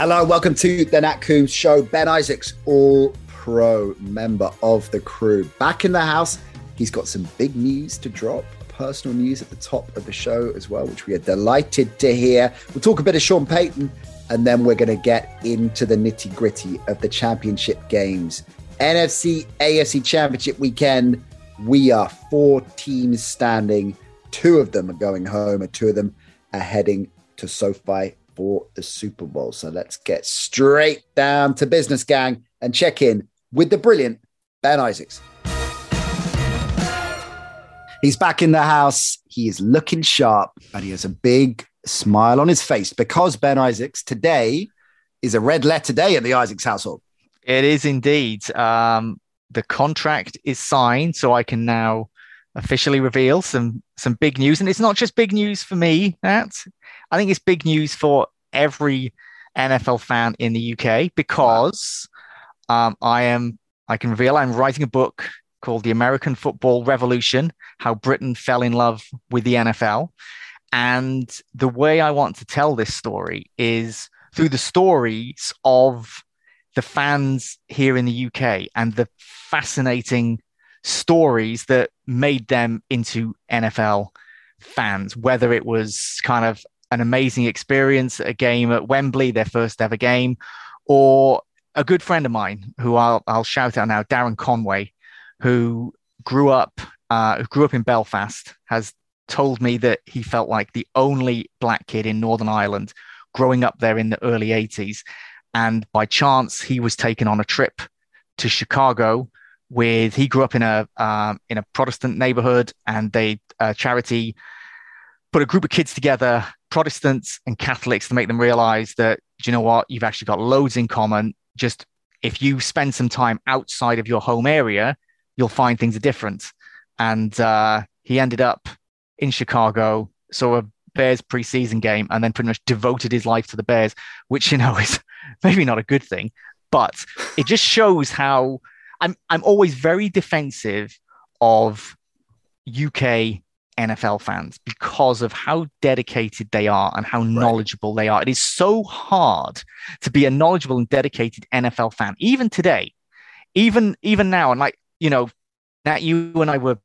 Hello, welcome to the Nat Coombs Show. Ben Isaacs, all pro member of the crew, back in the house. He's got some big news to drop, personal news at the top of the show as well, which we are delighted to hear. We'll talk a bit of Sean Payton, and then we're going to get into the nitty gritty of the championship games. NFC AFC Championship weekend. We are four teams standing. Two of them are going home, and two of them are heading to SoFi for the Super Bowl. So let's get straight down to business, gang, and check in with the brilliant Ben Isaacs. He's back in the house. He is looking sharp and he has a big smile on his face because Ben Isaacs today is a red letter day in the Isaacs household. It is indeed. Um, the contract is signed, so I can now officially reveal some some big news. And it's not just big news for me, Nat. I think it's big news for every NFL fan in the UK because um, I am I can reveal I'm writing a book called The American Football Revolution: How Britain Fell in Love with the NFL. And the way I want to tell this story is through the stories of the fans here in the UK and the fascinating stories that made them into NFL fans, whether it was kind of an amazing experience a game at Wembley, their first ever game, or a good friend of mine who I'll, I'll shout out now, Darren Conway, who grew up uh, grew up in Belfast, has told me that he felt like the only black kid in Northern Ireland growing up there in the early 80s. And by chance, he was taken on a trip to Chicago with he grew up in a um, in a Protestant neighborhood, and they charity put a group of kids together, Protestants and Catholics, to make them realize that you know what you've actually got loads in common. Just if you spend some time outside of your home area, you'll find things are different. And uh, he ended up in Chicago, saw a Bears preseason game, and then pretty much devoted his life to the Bears, which you know is maybe not a good thing, but it just shows how I'm I'm always very defensive of UK NFL fans because of how dedicated they are and how knowledgeable they are. It is so hard to be a knowledgeable and dedicated NFL fan, even today, even even now. And like you know, that you and I were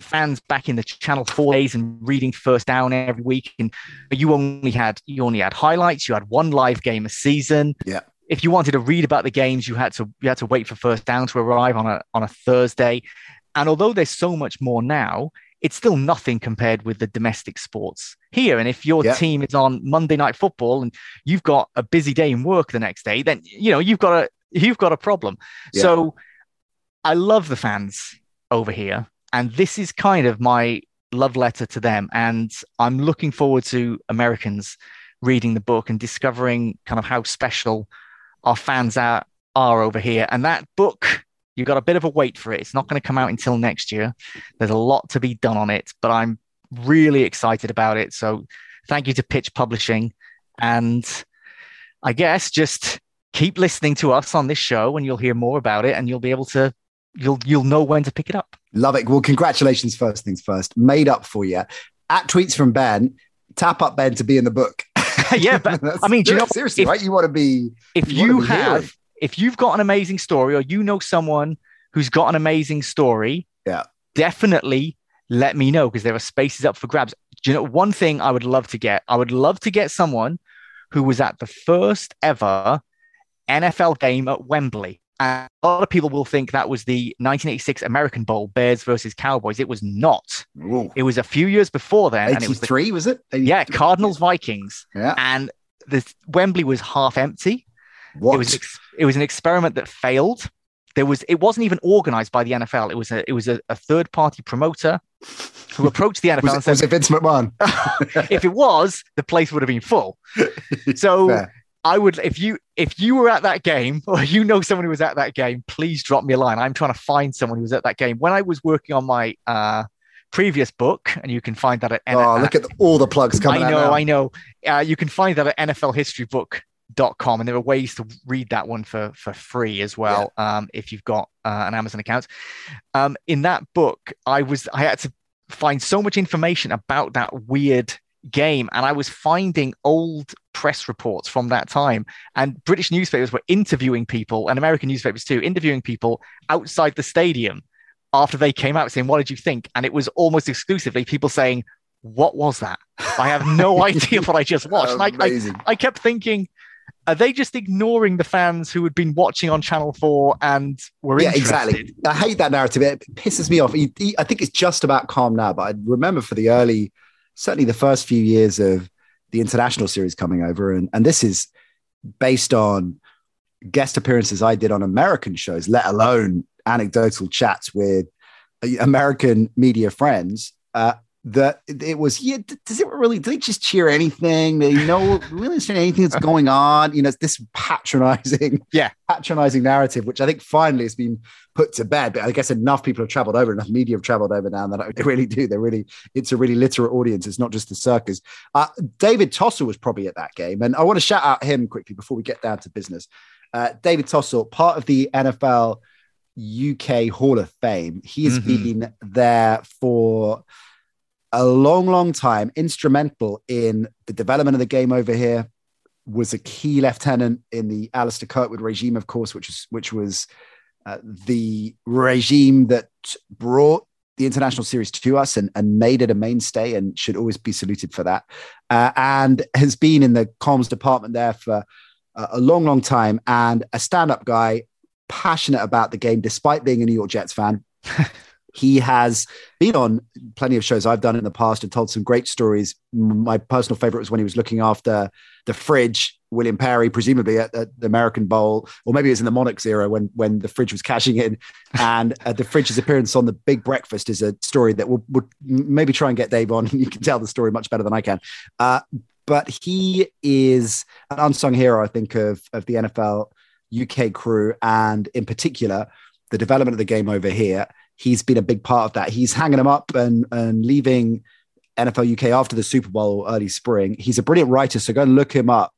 fans back in the channel four days and reading first down every week and you only had you only had highlights you had one live game a season yeah if you wanted to read about the games, you had to you had to wait for first down to arrive on a on a Thursday. And although there's so much more now, it's still nothing compared with the domestic sports here. And if your Yeah. team is on Monday night football and you've got a busy day in work the next day, then you know you've got a you've got a problem. Yeah. So I love the fans over here, and this is kind of my love letter to them. And I'm looking forward to Americans reading the book and discovering kind of how special our fans are are over here. And that book, you've got a bit of a wait for it. It's not going to come out until next year. There's a lot to be done on it, but I'm really excited about it. So thank you to Pitch Publishing. And I guess just keep listening to us on this show and you'll hear more about it and you'll be able to you'll you'll know when to pick it up. Love it. Well, congratulations, first things first. Made up for you. At tweets from Ben, tap up Ben to be in the book. yeah, but I mean, you know seriously, if- right? You want to be if You you have if you've got an amazing story or you know someone who's got an amazing story Yeah. definitely let me know because there are spaces up for grabs. Do you know one thing i would love to get i would love to get someone who was at the first ever nfl game at wembley. And a lot of people will think that was the 1986 american bowl bears versus cowboys. It was not. Ooh, it was a few years before then and it was the 83, was it? yeah cardinals vikings. Yeah. and the wembley was half empty What? it was ex- it was an experiment that failed. There was it wasn't even organized by the NFL. It was a it was a, a third party promoter who approached the NFL was, and said, was it Vince McMahon? if it was, the place would have been full. So Fair. I would if you if you were at that game or you know someone who was at that game, please drop me a line. I'm trying to find someone who was at that game. When I was working on my uh, previous book, and you can find that at Oh, look at the, all the plugs coming I out know, now. I know. Uh, you can find that at NFLHistoryBook.com, and there are ways to read that one for for free as well um, if you've got uh, an Amazon account. Um, in that book, I was I had to find so much information about that weird game, and I was finding old press reports from that time, and British newspapers were interviewing people, and American newspapers too, interviewing people outside the stadium after they came out saying, "What did you think?" And it was almost exclusively people saying, "What was that?" I have no idea what I just watched. I, I kept thinking, are they just ignoring the fans who had been watching on Channel 4 and were yeah, interested? exactly. I hate that narrative. It pisses me off. I think it's just about calm now, but I remember for the early, certainly the first few years of the international series coming over, and and this is based on guest appearances I did on American shows, let alone anecdotal chats with American media friends. Uh, that it was, yeah, does it really, do they just cheer anything? They know really understand anything that's going on? You know, it's this patronizing, Yeah. patronizing narrative, which I think finally has been put to bed. But I guess enough people have traveled over, enough media have traveled over now that they really do. They're really, it's a really literate audience. It's not just the circus. Uh, David Tossell was probably at that game. And I want to shout out him quickly before we get down to business. Uh, David Tossell, part of the NFL UK Hall of Fame. He has Mhm. been there for a long, long time, instrumental in the development of the game over here. Was a key lieutenant in the Alistair Kirkwood regime, of course, which was which was uh, the regime that brought the international series to us and, and made it a mainstay and should always be saluted for that. Uh, and has been in the comms department there for a, a long, long time and a stand up guy, passionate about the game, despite being a New York Jets fan. he has been on plenty of shows I've done in the past and told some great stories. My personal favorite was when he was looking after the fridge, William Perry, presumably at, at the American Bowl, or maybe it was in the Monarchs era when when the fridge was cashing in. And uh, the fridge's appearance on the Big Breakfast is a story that we'll, we'll maybe try and get Dave on. You can tell the story much better than I can. Uh, but he is an unsung hero, I think, of of the NFL UK crew, and in particular, the development of the game over here. He's been a big part of that. He's hanging them up and and leaving NFL UK after the Super Bowl early spring. He's a brilliant writer, so go and look him up.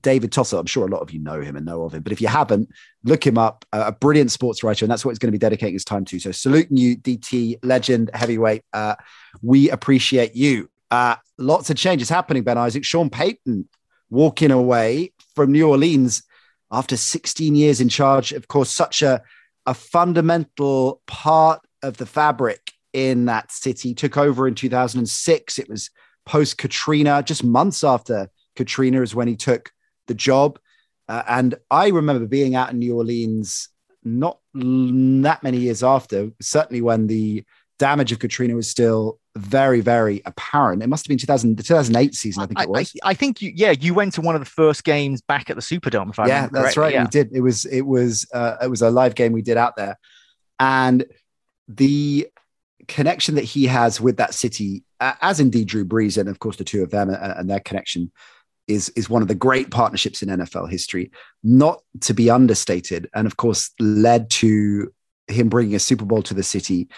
David Tossell, I'm sure a lot of you know him and know of him, but if you haven't, look him up. Uh, a brilliant sports writer, and that's what he's going to be dedicating his time to. So, saluting you, DT legend, heavyweight. Uh, we appreciate you. Uh, lots of changes happening, Ben Isaac. Sean Payton walking away from New Orleans after 16 years in charge. Of course, such a, a fundamental part of the fabric in that city. Took over in 2006. It was post Katrina, just months after Katrina is when he took the job. Uh, and I remember being out in New Orleans not that many years after, certainly when the damage of Katrina was still very, very apparent. It must have been 2000, the 2008 season, I think it was. I, I, think, you, yeah, you went to one of the first games back at the Superdome. If I yeah, that's right. Yeah. We did. It was, it was, uh, it was a live game we did out there, and the connection that he has with that city, uh, as indeed Drew Brees, and of course the two of them and, and their connection is is one of the great partnerships in NFL history, not to be understated, and of course led to him bringing a Super Bowl to the city.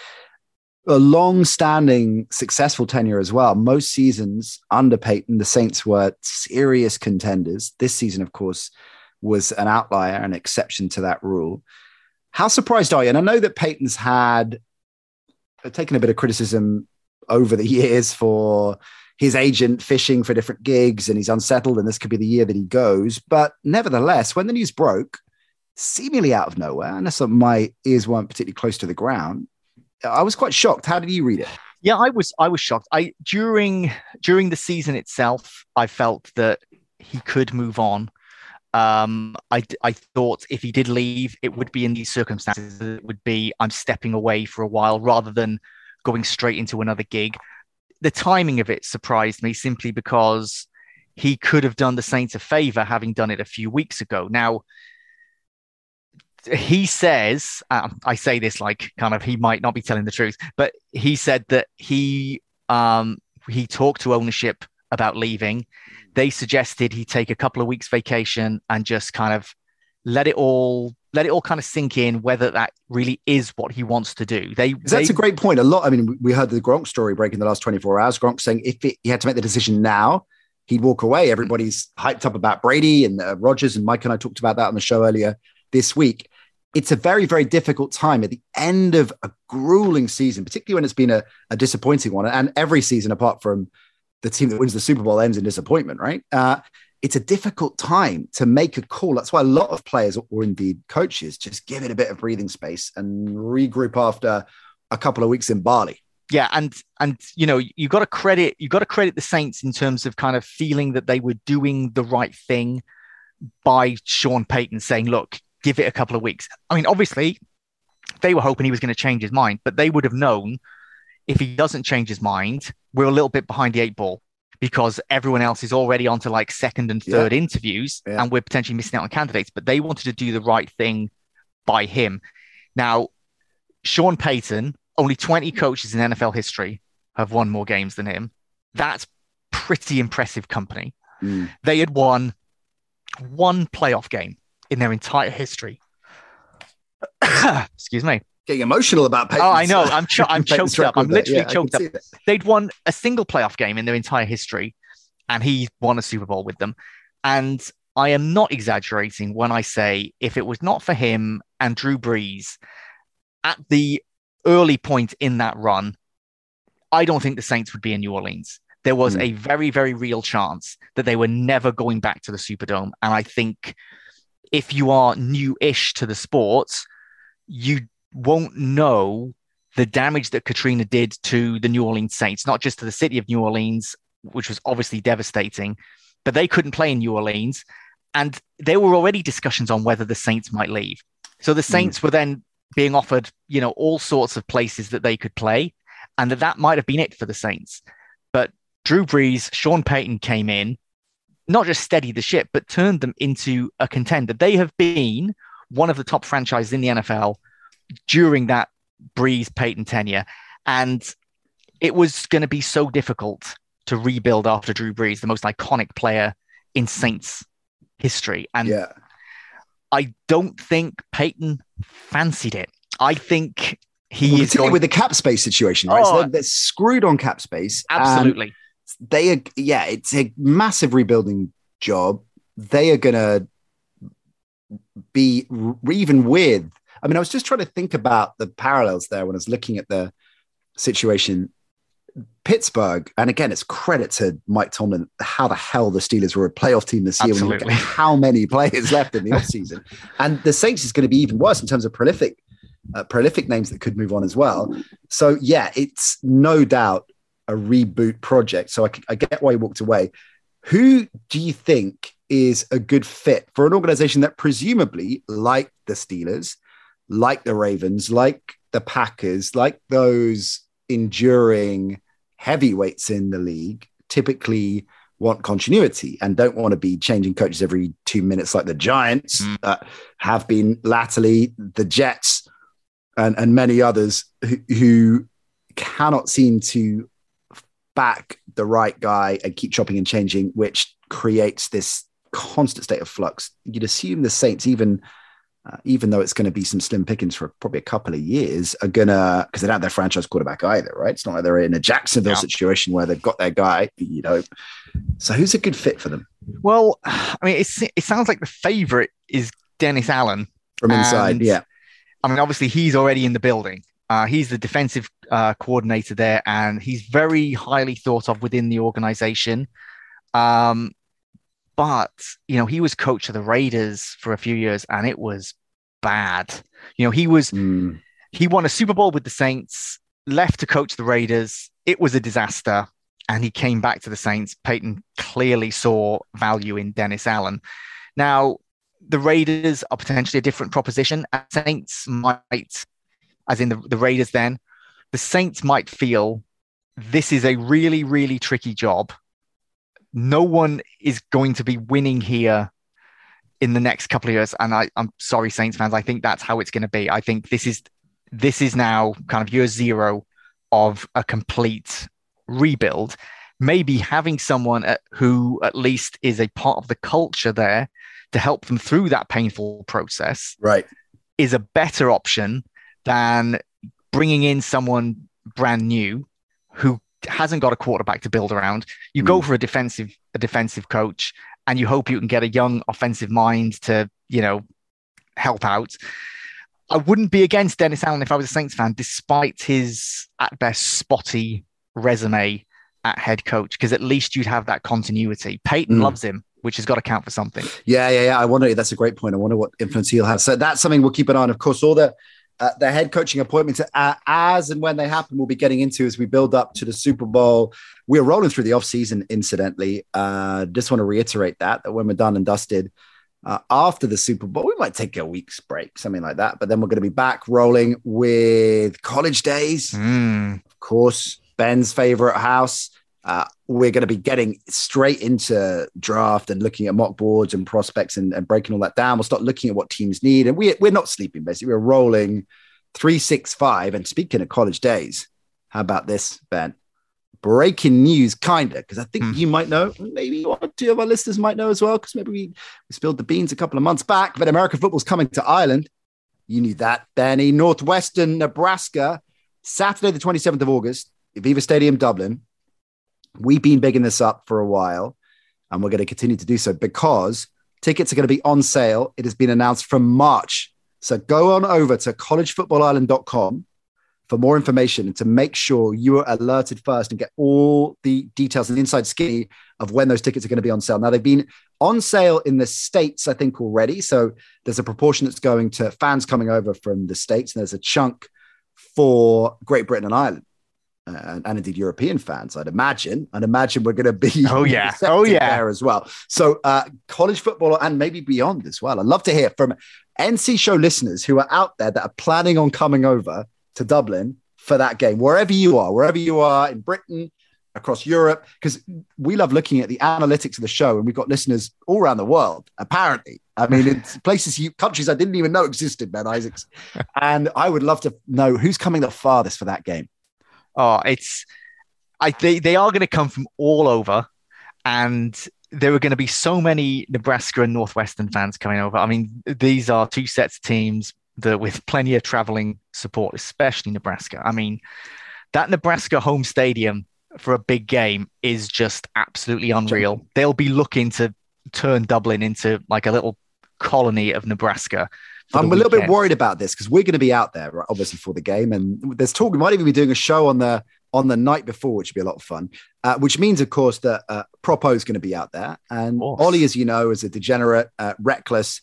A long-standing successful tenure as well. Most seasons under Payton, the Saints were serious contenders. This season, of course, was an outlier, an exception to that rule. How surprised are you? And I know that Payton's had uh, taken a bit of criticism over the years for his agent fishing for different gigs and he's unsettled and this could be the year that he goes. But nevertheless, when the news broke, seemingly out of nowhere, unless my ears weren't particularly close to the ground, I was quite shocked. How did you read it? Yeah, I was I was shocked. I during during the season itself, I felt that he could move on. Um, I, I thought if he did leave, it would be in these circumstances. It would be I'm stepping away for a while rather than going straight into another gig the timing of it surprised me simply because he could have done the Saints a favor having done it a few weeks ago. Now, he says, um, I say this like kind of he might not be telling the truth, but he said that he um, he talked to ownership about leaving. They suggested he take a couple of weeks vacation and just kind of let it all let it all kind of sink in whether that really is what he wants to do. They that's they, a great point. A lot. I mean, we heard the Gronk story break in the last 24 hours. Gronk saying if it, he had to make the decision now, he'd walk away. Everybody's hyped up about Brady and uh, Rodgers, and Mike and I talked about that on the show earlier this week. It's a very, very difficult time at the end of a grueling season, particularly when it's been a, a disappointing one. And every season, apart from the team that wins the Super Bowl, ends in disappointment, right? Uh, it's a difficult time to make a call. That's why a lot of players, or indeed coaches, just give it a bit of breathing space and regroup after a couple of weeks in Bali. Yeah, and and you know you got to credit you got to credit the Saints in terms of kind of feeling that they were doing the right thing by Sean Payton saying, "Look, give it a couple of weeks." I mean, obviously, they were hoping he was going to change his mind, but they would have known if he doesn't change his mind, we're a little bit behind the eight ball because everyone else is already onto like second and third yeah. interviews yeah. and we're potentially missing out on candidates. But they wanted to do the right thing by him. Now, Sean Payton, only 20 coaches in NFL history have won more games than him. That's pretty impressive company. Mm. They had won one playoff game in their entire history. Excuse me getting emotional about Payton's. Oh, I know. I'm, cho- I'm choked up. I'm literally yeah, choked up. They'd won a single playoff game in their entire history, and he won a Super Bowl with them. And I am not exaggerating when I say if it was not for him and Drew Brees at the early point in that run, I don't think the Saints would be in New Orleans. There was mm. a very, very real chance that they were never going back to the Superdome. And I think if you are new ish to the sport, you won't know the damage that Katrina did to the New Orleans Saints, not just to the city of New Orleans, which was obviously devastating, but they couldn't play in New Orleans. And there were already discussions on whether the Saints might leave. So the hmm. Saints mm. were then being offered, you know, all sorts of places that they could play, and that that might have been it for the Saints. But Drew Brees, Sean Payton came in, not just steadied the ship, but turned them into a contender. They have been one of the top franchises in the NFL during that Brees Payton tenure. And it was going to be so difficult to rebuild after Drew Brees, the most iconic player in Saints history. And yeah. I don't think Payton fancied it. I think he well, is going... with the cap space situation, right? Oh, so they're, they're, screwed on cap space. Absolutely. They are, yeah, it's a massive rebuilding job. They are going to be even with I mean, I was just trying to think about the parallels there when I was looking at the situation. Pittsburgh, and again, it's credit to Mike Tomlin how the hell the Steelers were a playoff team this year Absolutely. when you look at how many players left in the offseason. And the Saints is going to be even worse in terms of prolific, uh, prolific names that could move on as well. So, yeah, it's no doubt a reboot project. So I, I get why he walked away. Who do you think is a good fit for an organization that presumably, like the Steelers, like the Ravens, like the Packers, like those enduring heavyweights in the league, typically want continuity and don't want to be changing coaches every two minutes like the Giants mm. uh, have been latterly, the Jets, and, and many others who, who cannot seem to back the right guy and keep chopping and changing, which creates this constant state of flux. You'd assume the Saints, even uh, even though it's going to be some slim pickings for probably a couple of years, are gonna because they don't have their franchise quarterback either, right? It's not like they're in a Jacksonville yeah. situation where they've got their guy, you know. So who's a good fit for them? Well, I mean, it sounds like the favorite is Dennis Allen from inside. Yeah, I mean, obviously he's already in the building. Uh, he's the defensive uh, coordinator there, and he's very highly thought of within the organization. Um, but you know, he was coach of the Raiders for a few years, and it was bad. You know, he was mm. he won a Super Bowl with the Saints, left to coach the Raiders. It was a disaster, and he came back to the Saints. Payton clearly saw value in Dennis Allen. Now, the Raiders are potentially a different proposition. Saints might, as in the, the Raiders, then the Saints might feel this is a really, really tricky job no one is going to be winning here in the next couple of years. And I, I'm sorry, Saints fans. I think that's how it's going to be. I think this is this is now kind of year zero of a complete rebuild. Maybe having someone at, who at least is a part of the culture there to help them through that painful process, right, is a better option than bringing in someone brand new who hasn't got a quarterback to build around. You mm. go hmm. for a defensive a defensive coach, and you hope you can get a young offensive mind to you know help out. I wouldn't be against Dennis Allen if I was a Saints fan, despite his at best spotty resume at head coach, because at least you'd have that continuity. Payton mm. loves him, which has got to count for something. Yeah, yeah, yeah. I wonder. That's a great point. I wonder what influence he'll have. So that's something we'll keep an eye on. Of course, all the uh, the head coaching appointments uh, as and when they happen we'll be getting into as we build up to the super bowl. We're rolling through the offseason incidentally. Uh, just want to reiterate that that when we're done and dusted uh, after the super bowl we might take a week's break something like that but then we're going to be back rolling with college days. Mm. of course ben's favorite house uh, we're going to be getting straight into draft and looking at mock boards and prospects and, and, breaking all that down. We'll start looking at what teams need. And we, we're not sleeping, basically. We're rolling 365. And speaking of college days, how about this, Ben? Breaking news, kind of, because I think mm. you might know, maybe one or two of our listeners might know as well, because maybe we, we spilled the beans a couple of months back. But American football's coming to Ireland. You knew that, Benny. Northwestern Nebraska, Saturday, the 27th of August, Aviva Stadium, Dublin We've been bigging this up for a while, and we're going to continue to do so because tickets are going to be on sale. It has been announced from March. So go on over to collegefootballireland.com for more information and to make sure you are alerted first and get all the details and inside skinny of when those tickets are going to be on sale. Now, they've been on sale in the States, I think, already. So there's a proportion that's going to fans coming over from the States, and there's a chunk for Great Britain and Ireland uh, and indeed European fans, I'd imagine. I'd imagine we're going to be oh yeah, oh yeah, there as well. So uh, college football and maybe beyond as well. I'd love to hear from NC Show listeners who are out there that are planning on coming over to Dublin for that game, wherever you are, wherever you are in Britain, across Europe, because we love looking at the analytics of the show, and we've got listeners all around the world. Apparently, I mean, it's places, you, countries I didn't even know existed, Ben Isaacs, and I would love to know who's coming the farthest for that game. Oh, it's I they, they are going to come from all over, and there are going to be so many Nebraska and Northwestern fans coming over. I mean, these are two sets of teams that with plenty of traveling support, especially Nebraska. I mean, that Nebraska home stadium for a big game is just absolutely unreal. They'll be looking to turn Dublin into like a little colony of Nebraska I'm a little bit worried about this because we're going to be out there, right, obviously, for the game, and there's talk. We might even be doing a show on the on the night before, which would be a lot of fun. Uh, which means, of course, that uh, Propo is going to be out there, and Ollie, as you know, is a degenerate, uh, reckless,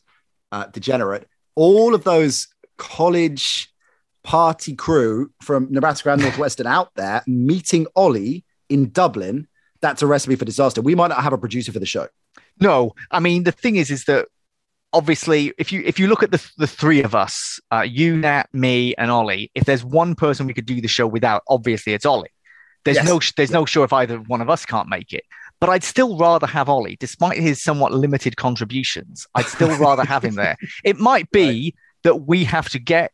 uh, degenerate. All of those college party crew from Nebraska and Northwestern out there meeting Ollie in Dublin. That's a recipe for disaster. We might not have a producer for the show. No, I mean the thing is, is that obviously, if you if you look at the the three of us, uh, you, Nat, me, and Ollie, if there's one person we could do the show without, obviously it's Ollie. There's Yes. no there's no show if either one of us can't make it. But I'd still rather have Ollie, despite his somewhat limited contributions. I'd still rather have him there. It might be that we have to get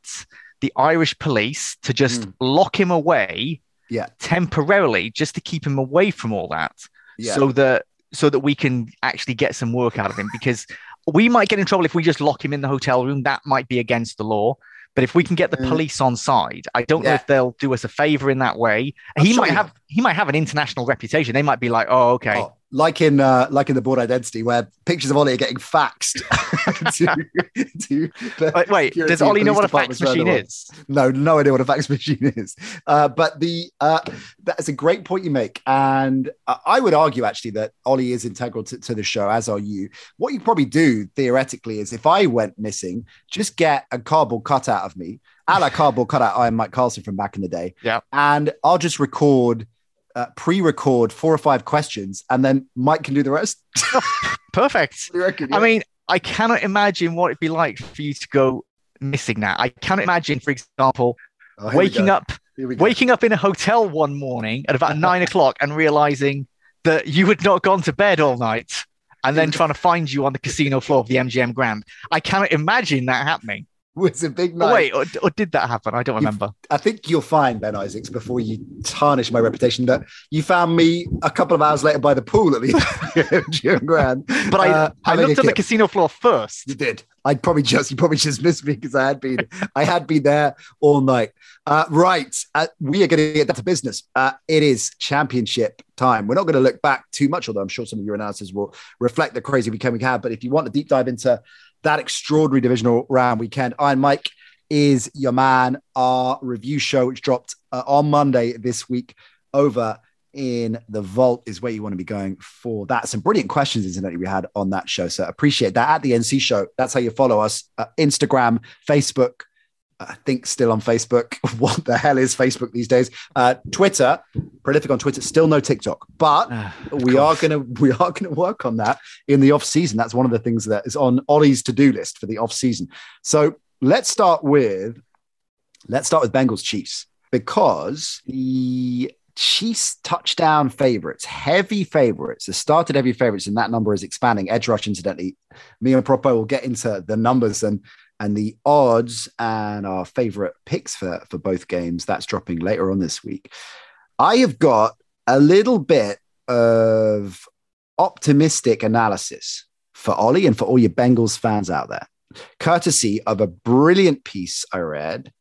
the Irish police to just Mm. lock him away Yeah. temporarily, just to keep him away from all that Yeah. so that so that we can actually get some work out of him because we might get in trouble if we just lock him in the hotel room. That might be against the law. But if we can get the Mm. police on side i don't know if they'll do us a favor in that way. I'm he sure might have he might have an international reputation. They might be like oh okay. Oh, like in uh, like in the Bourne Identity where pictures of Ollie are getting faxed to, to wait, wait does ollie know what a fax departments around the machine is No, no idea what a fax machine is. Uh, but the uh, that's a great point you make, and I- would argue actually that Ollie is integral to, to the show, as are you. What you probably do theoretically is if I went missing, just get a cardboard cutout of me, a la cardboard cutout I am Mike Carlson from back in the day, Yeah. and I'll just record. Uh, pre-record four or five questions, and then Mike can do the rest. perfect What do you reckon? i mean i cannot imagine what it'd be like for you to go missing now i cannot imagine for example Oh, waking up Here we go. waking up in a hotel one morning at about nine o'clock and realizing that you had not gone to bed all night and then trying to find you on the casino floor of the MGM Grand. I cannot imagine that happening. was a big night. Oh, wait, or, or did that happen? I don't You've- remember. I think you'll find, Ben Isaacs, before you tarnish my reputation, that you found me a couple of hours later by the pool at the MGM Grand. But I, uh, I looked on the casino floor first. You did. I'd probably just you probably just missed me because I had been I had been there all night. Uh, right, uh, we are going to get down to business. Uh, it is championship time. We're not going to look back too much, although I'm sure some of your analysis will reflect the crazy weekend we had. But if you want to deep dive into that extraordinary divisional round weekend, Iron Mike is your man. Our review show, which dropped uh, on Monday this week, over in the vault is where you want to be going for that. Some brilliant questions, incidentally, we had on that show. So appreciate that at the NC show. That's how you follow us uh, Instagram, Facebook. I think still on Facebook. What the hell is Facebook these days? Uh, Twitter, prolific on Twitter. Still no TikTok, but of we are gonna we are gonna work on that in the off season. That's one of the things that is on Ollie's to do list for the off season. So let's start with let's start with Bengals Chiefs because the Chiefs touchdown favorites, heavy favorites, the started heavy favorites, and that number is expanding. Edge rush, incidentally, me and Propo will get into the numbers and and the odds and our favorite picks for for both games. That's dropping later on this week. I have got a little bit of optimistic analysis for Ollie and for all your Bengals fans out there, courtesy of a brilliant piece I read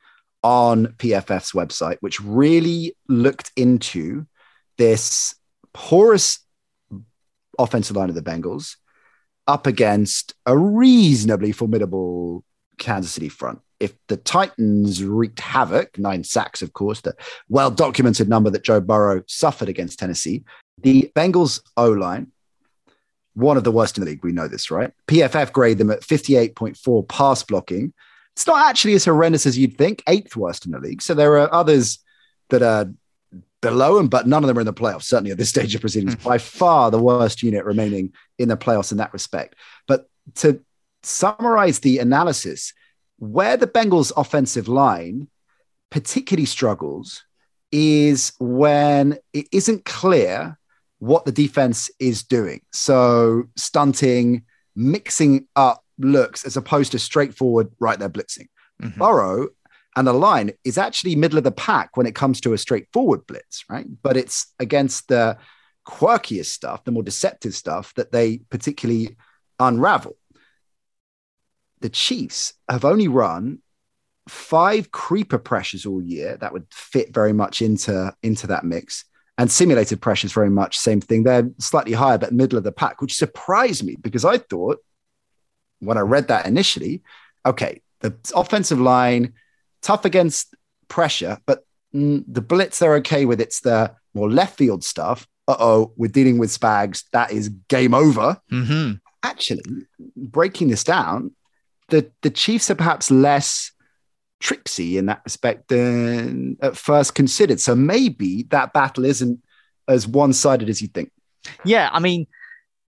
on PFF's website, which really looked into this porous offensive line of the Bengals up against a reasonably formidable Kansas City front. If the Titans wreaked havoc, nine sacks, of course, the well documented number that Joe Burrow suffered against Tennessee, the Bengals O line, one of the worst in the league. We know this, right? PFF grade them at 58.4 pass blocking. It's not actually as horrendous as you'd think, eighth worst in the league. So there are others that are below them, but none of them are in the playoffs, certainly at this stage of proceedings. Hmm. By far the worst unit remaining in the playoffs in that respect. But to summarize the analysis, where the Bengals offensive line particularly struggles is when it isn't clear what the defense is doing. So stunting, mixing up looks as opposed to straightforward, right there blitzing. Mhm. Burrow and the line is actually middle of the pack when it comes to a straightforward blitz, right? But it's against the quirkiest stuff, the more deceptive stuff that they particularly unravel. The Chiefs have only run five creeper pressures all year that would fit very much into, into that mix. And simulated pressures very much same thing. They're slightly higher, but middle of the pack, which surprised me because I thought when I read that initially, okay, the offensive line tough against pressure, but mm, the blitz they're okay with. It's the more left field stuff. Uh oh, we're dealing with Spags. That is game over. Mhm. Actually, breaking this down, the the Chiefs are perhaps less tricksy in that respect than at first considered. So maybe that battle isn't as one sided as you think. Yeah, I mean,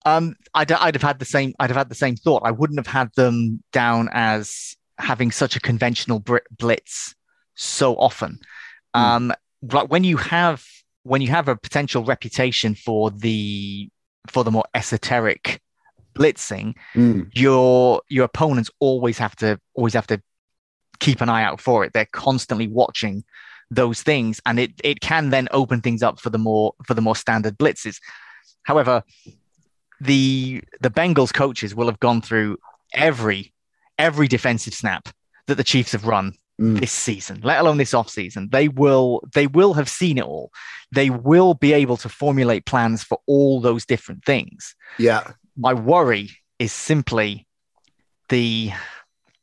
Um, I'd, I'd have had the same. I'd have had the same thought. I wouldn't have had them down as having such a conventional blitz so often. Mm. Um, like when you have when you have a potential reputation for the for the more esoteric blitzing, mm. your your opponents always have to always have to keep an eye out for it. They're constantly watching those things, and it it can then open things up for the more for the more standard blitzes. However, the the Bengals coaches will have gone through every every defensive snap that the Chiefs have run mm. this season, let alone this offseason. They will they will have seen it all. They will be able to formulate plans for all those different things. Yeah. My worry is simply the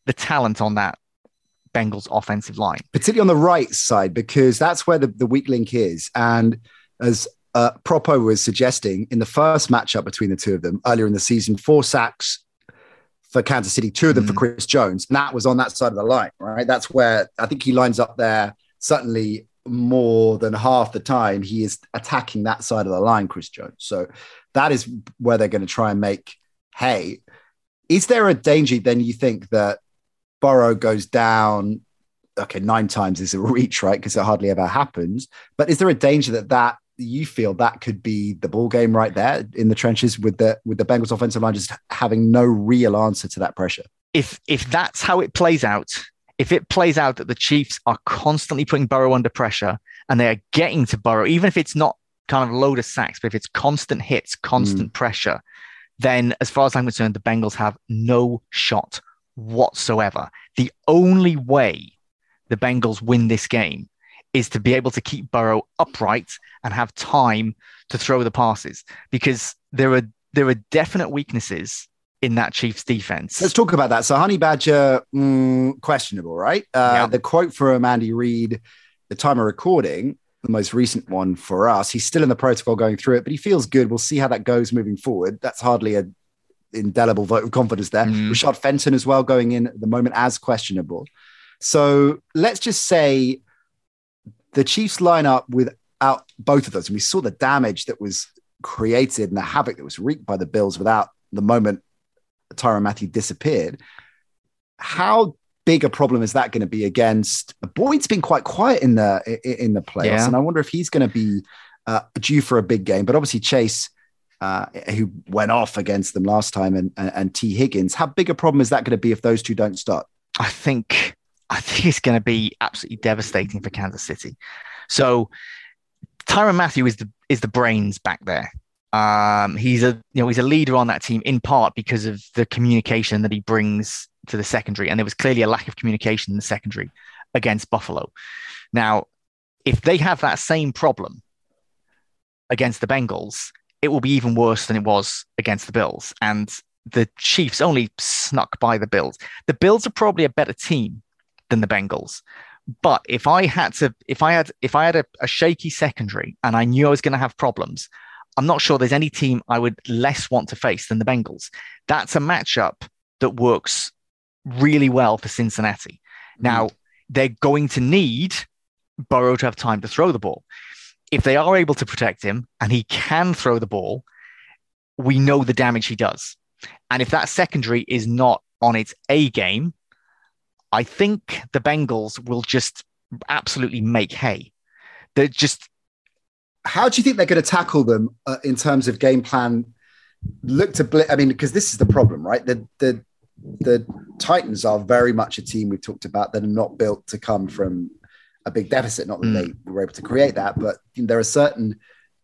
the talent on that Bengals offensive line. Particularly on the right side, because that's where the, the weak link is. And as uh, Propo was suggesting in the first matchup between the two of them earlier in the season, four sacks for Kansas City, two of them mm. for Chris Jones. And that was on that side of the line, right? That's where I think he lines up there, certainly more than half the time, he is attacking that side of the line, Chris Jones. So that is where they're going to try and make hay. Is there a danger then you think that Burrow goes down? Okay, nine times is a reach, right? Because it hardly ever happens. But is there a danger that that you feel that could be the ball game right there in the trenches with the with the Bengals offensive line just having no real answer to that pressure. If if that's how it plays out, if it plays out that the Chiefs are constantly putting Burrow under pressure and they are getting to Burrow, even if it's not kind of load of sacks, but if it's constant hits, constant mm. pressure, then as far as I'm concerned, the Bengals have no shot whatsoever. The only way the Bengals win this game is to be able to keep Burrow upright and have time to throw the passes because there are there are definite weaknesses in that Chiefs defense. Let's talk about that. So Honey Badger, mm, questionable, right? Uh, yeah. The quote from Andy Reid, the time of recording, the most recent one for us. He's still in the protocol going through it, but he feels good. We'll see how that goes moving forward. That's hardly a indelible vote of confidence there. Mm. Rashad Fenton as well going in at the moment as questionable. So let's just say the Chiefs line up without both of those, and we saw the damage that was created and the havoc that was wreaked by the Bills without the moment Tyrann Mathieu disappeared. How big a problem is that going to be against Boyd's been quite quiet in the in the playoffs, yeah. and I wonder if he's going to be uh, due for a big game. But obviously Chase, uh, who went off against them last time, and, and, and Tee Higgins, how big a problem is that going to be if those two don't start? I think I think it's going to be absolutely devastating for Kansas City. So Tyrann Mathieu is the is the brains back there. Um, he's a you know he's a leader on that team in part because of the communication that he brings to the secondary, and there was clearly a lack of communication in the secondary against Buffalo. Now, if they have that same problem against the Bengals, it will be even worse than it was against the Bills. And the Chiefs only snuck by the Bills. The Bills are probably a better team than the Bengals. But if I had to, if I had, if I had a, a shaky secondary and I knew I was going to have problems, I'm not sure there's any team I would less want to face than the Bengals. That's a matchup that works really well for Cincinnati. Mm. Now they're going to need Burrow to have time to throw the ball. If they are able to protect him and he can throw the ball, we know the damage he does. And if that secondary is not on its A game, I think the Bengals will just absolutely make hay. They're just. How do you think they're going to tackle them uh, in terms of game plan? Look to, bl- I mean, because this is the problem, right? The the the Titans are very much a team we've talked about that are not built to come from a big deficit. Not that mm. they were able to create that, but there are certain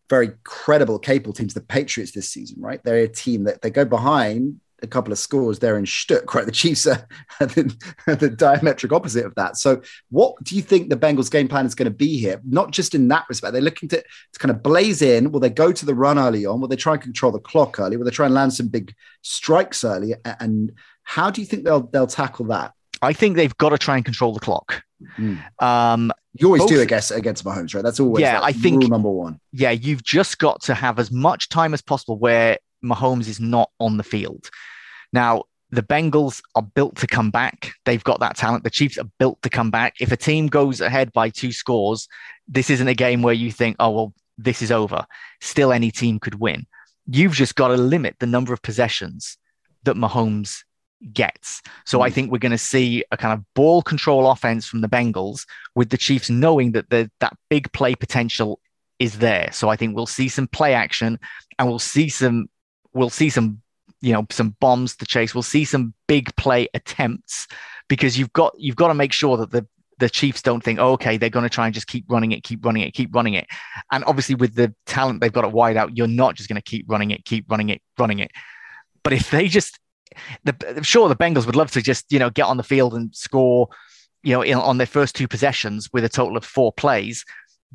very credible, capable teams. The Patriots this season, right? They're a team that they go behind a couple of scores there in Stuck, right? The Chiefs are the, the, diametric opposite of that. So, what do you think the Bengals' game plan is going to be here? Not just in that respect, they're looking to, to kind of blaze in. Will they go to the run early on? Will they try and control the clock early? Will they try and land some big strikes early? And how do you think they'll they'll tackle that? I think they've got to try and control the clock. Mm. Um, you always both, do, I guess, against Mahomes, right? That's always yeah. I think rule number one. Yeah, you've just got to have as much time as possible where Mahomes is not on the field. Now, the Bengals are built to come back. They've got that talent. The Chiefs are built to come back. If a team goes ahead by two scores, this isn't a game where you think, oh, well, this is over. Still, any team could win. you've just got to limit the number of possessions that Mahomes gets. So I hmm. think we're going to see a kind of ball control offense from the Bengals with the Chiefs knowing that the, that big play potential is there. So I think we'll see some play action and we'll see some we'll see some you know some bombs to chase. We'll see some big play attempts because you've got you've got to make sure that the the Chiefs don't think, oh, okay, they're going to try and just keep running it, keep running it, keep running it. And obviously, with the talent they've got at wide out, you're not just going to keep running it, keep running it, running it. But if they just, the, sure the Bengals would love to just, you know, get on the field and score, you know, in, on their first two possessions with a total of four plays.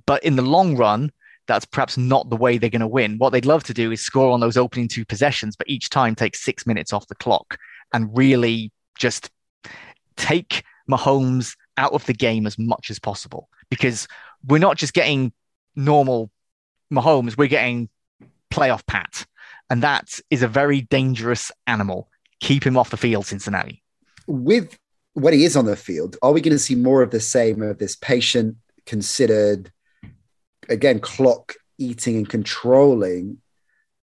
But in the long run, that's perhaps not the way they're going to win. What they'd love to do is score on those opening two possessions, but each time take six minutes off the clock and really just take Mahomes out of the game as much as possible because we're not just getting normal Mahomes, we're getting playoff Pat. And that is a very dangerous animal. Keep him off the field, Cincinnati. With when he is on the field, are we going to see more of the same of this patient, considered, again, clock eating and controlling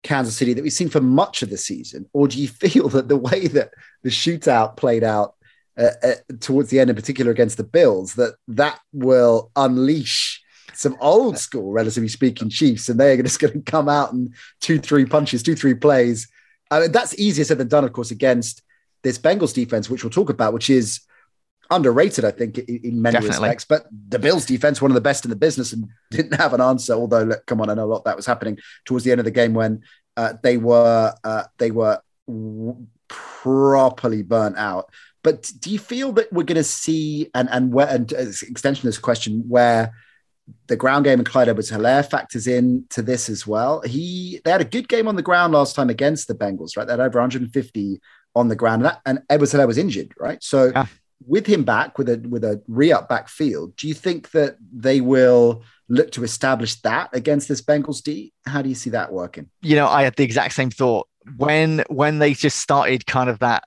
Kansas City that we've seen for much of the season? Or do you feel that the way that the shootout played out uh, uh, towards the end, in particular against the Bills, that that will unleash some old school, relatively speaking, Chiefs, and they're just going to come out and two, three punches, two, three plays. I mean, that's easier said than done, of course, against this Bengals defense, which we'll talk about, which is underrated, I think, in, many Definitely. respects. But the Bills defense, one of the best in the business, and didn't have an answer. Although, look, come on, I know a lot that was happening towards the end of the game when uh, they were uh, they were w- properly burnt out. But do you feel that we're going to see, and and where, and extension of this question, where the ground game and Clyde Edwards Helaire factors in to this as well. He they had a good game on the ground last time against the Bengals, right? They had over 150 on the ground, and, that, and Edwards-Helaire was injured, right? So yeah. With him back with a with a re-up backfield, do you think that they will look to establish that against this Bengals D? How do you see that working? You know, I had the exact same thought when when they just started kind of that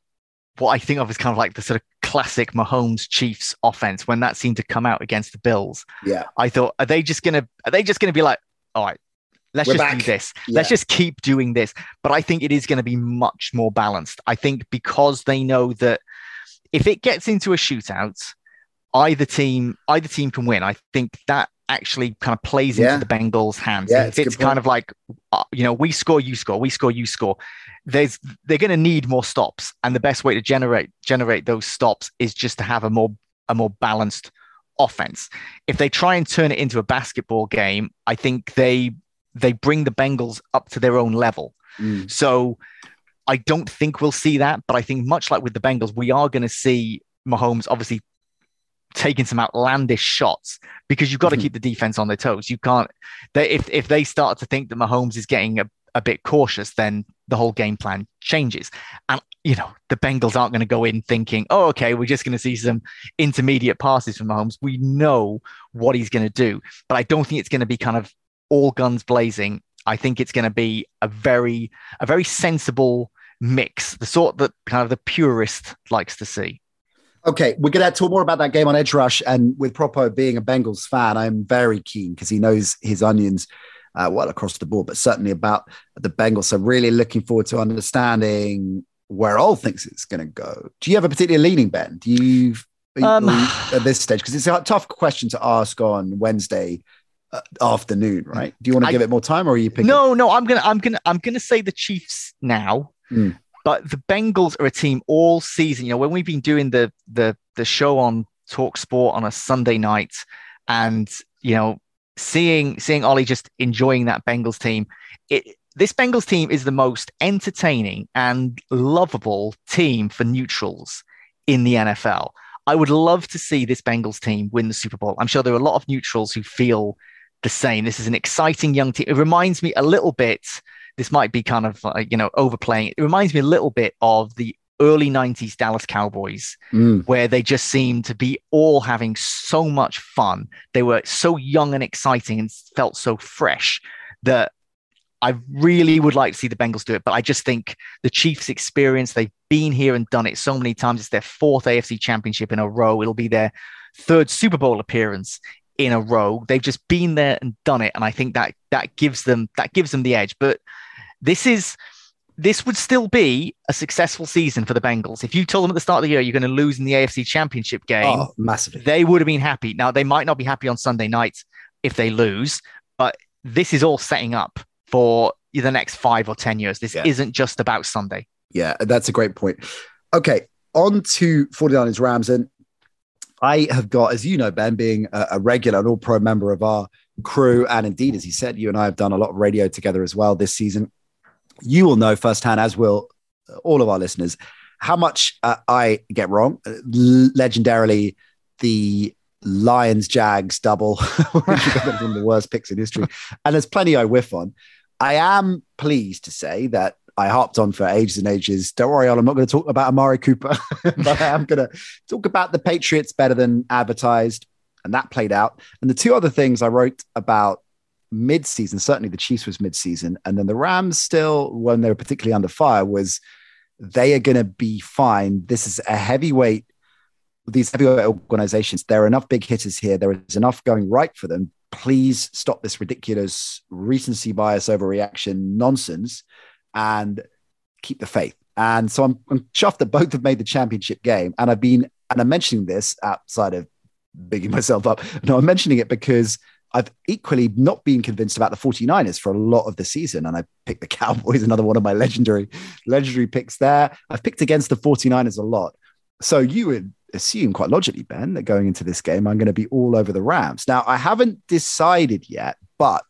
what I think of as kind of like the sort of classic Mahomes Chiefs offense when that seemed to come out against the Bills. Yeah. I thought, are they just gonna are they just gonna be like, all right, let's We're just back. do this. Yeah. Let's just keep doing this. But I think it is going to be much more balanced. I think because they know that if it gets into a shootout, either team either team can win. I think that actually kind of plays yeah. into the Bengals' hands. Yeah, it's, it's kind of like, uh, you know, we score, you score, we score, you score. There's they're going to need more stops, and the best way to generate generate those stops is just to have a more a more balanced offense. If they try and turn it into a basketball game, I think they they bring the Bengals up to their own level. Mm. So I don't think we'll see that, but I think much like with the Bengals, we are going to see Mahomes obviously taking some outlandish shots because you've got to mm-hmm. keep the defense on their toes. You can't. They, if if they start to think that Mahomes is getting a, a bit cautious, then the whole game plan changes. And you know the Bengals aren't going to go in thinking, "Oh, okay, we're just going to see some intermediate passes from Mahomes." We know what he's going to do, but I don't think it's going to be kind of all guns blazing. I think it's going to be a very a very sensible mix, the sort that kind of the purist likes to see. Okay, we're going to talk more about that game on Edge Rush. And with Propo being a Bengals fan, I'm very keen because he knows his onions uh, well across the board, but certainly about the Bengals. So, really looking forward to understanding where Ollie thinks it's going to go. Do you have a particular leaning, Ben? Do you, um, at this stage? Because it's a tough question to ask on Wednesday afternoon, right? Do you want to give it more time, or are you picking? No, no. I'm gonna, I'm gonna, I'm gonna say the Chiefs now. Mm. But the Bengals are a team all season. You know, when we've been doing the the the show on Talk Sport on a Sunday night, and you know, seeing seeing Ollie just enjoying that Bengals team, it this Bengals team is the most entertaining and lovable team for neutrals in the NFL. I would love to see this Bengals team win the Super Bowl. I'm sure there are a lot of neutrals who feel the same. This is an exciting young team. It reminds me a little bit this might be kind of like, you know, overplaying. It reminds me a little bit of the early 90s Dallas Cowboys, mm. where they just seemed to be all having so much fun. They were so young and exciting and felt so fresh that I really would like to see the Bengals do it. But I just think the Chiefs' experience, they've been here and done it so many times. It's their fourth AFC championship in a row. It'll be their third Super Bowl appearance in a row. They've just been there and done it. And I think that that gives them that gives them the edge. But This is this would still be a successful season for the Bengals. If you told them at the start of the year you're going to lose in the AFC Championship game, Oh, massively. they would have been happy. Now they might not be happy on Sunday night if they lose, but this is all setting up for the next five or ten years. This Yeah. isn't just about Sunday. Yeah, that's a great point. Okay, on to 49ers Rams. And I have got, as you know, Ben, being a, a regular and all pro member of our crew, and indeed, as he said, you and I have done a lot of radio together as well this season. You will know firsthand, as will all of our listeners, how much uh, I get wrong. Uh, legendarily, the Lions Jags double, which is one of the worst picks in history. And there's plenty I whiff on. I am pleased to say that I harped on for ages and ages. Don't worry, I'm not going to talk about Amari Cooper, but I am going to talk about the Patriots better than advertised. And that played out. And the two other things I wrote about mid-season, certainly the Chiefs was mid-season, and then the Rams still, when they were particularly under fire, was they are going to be fine. This is a heavyweight. These heavyweight organizations, there are enough big hitters here. There is enough going right for them. Please stop this ridiculous recency bias overreaction nonsense and keep the faith. And so I'm, I'm chuffed that both have made the championship game. And I've been, and I'm mentioning this outside of bigging myself up. No, I'm mentioning it because I've equally not been convinced about the 49ers for a lot of the season. And I picked the Cowboys, another one of my legendary, legendary picks there. I've picked against the 49ers a lot. So you would assume quite logically, Ben, that going into this game, I'm going to be all over the Rams. Now, I haven't decided yet, but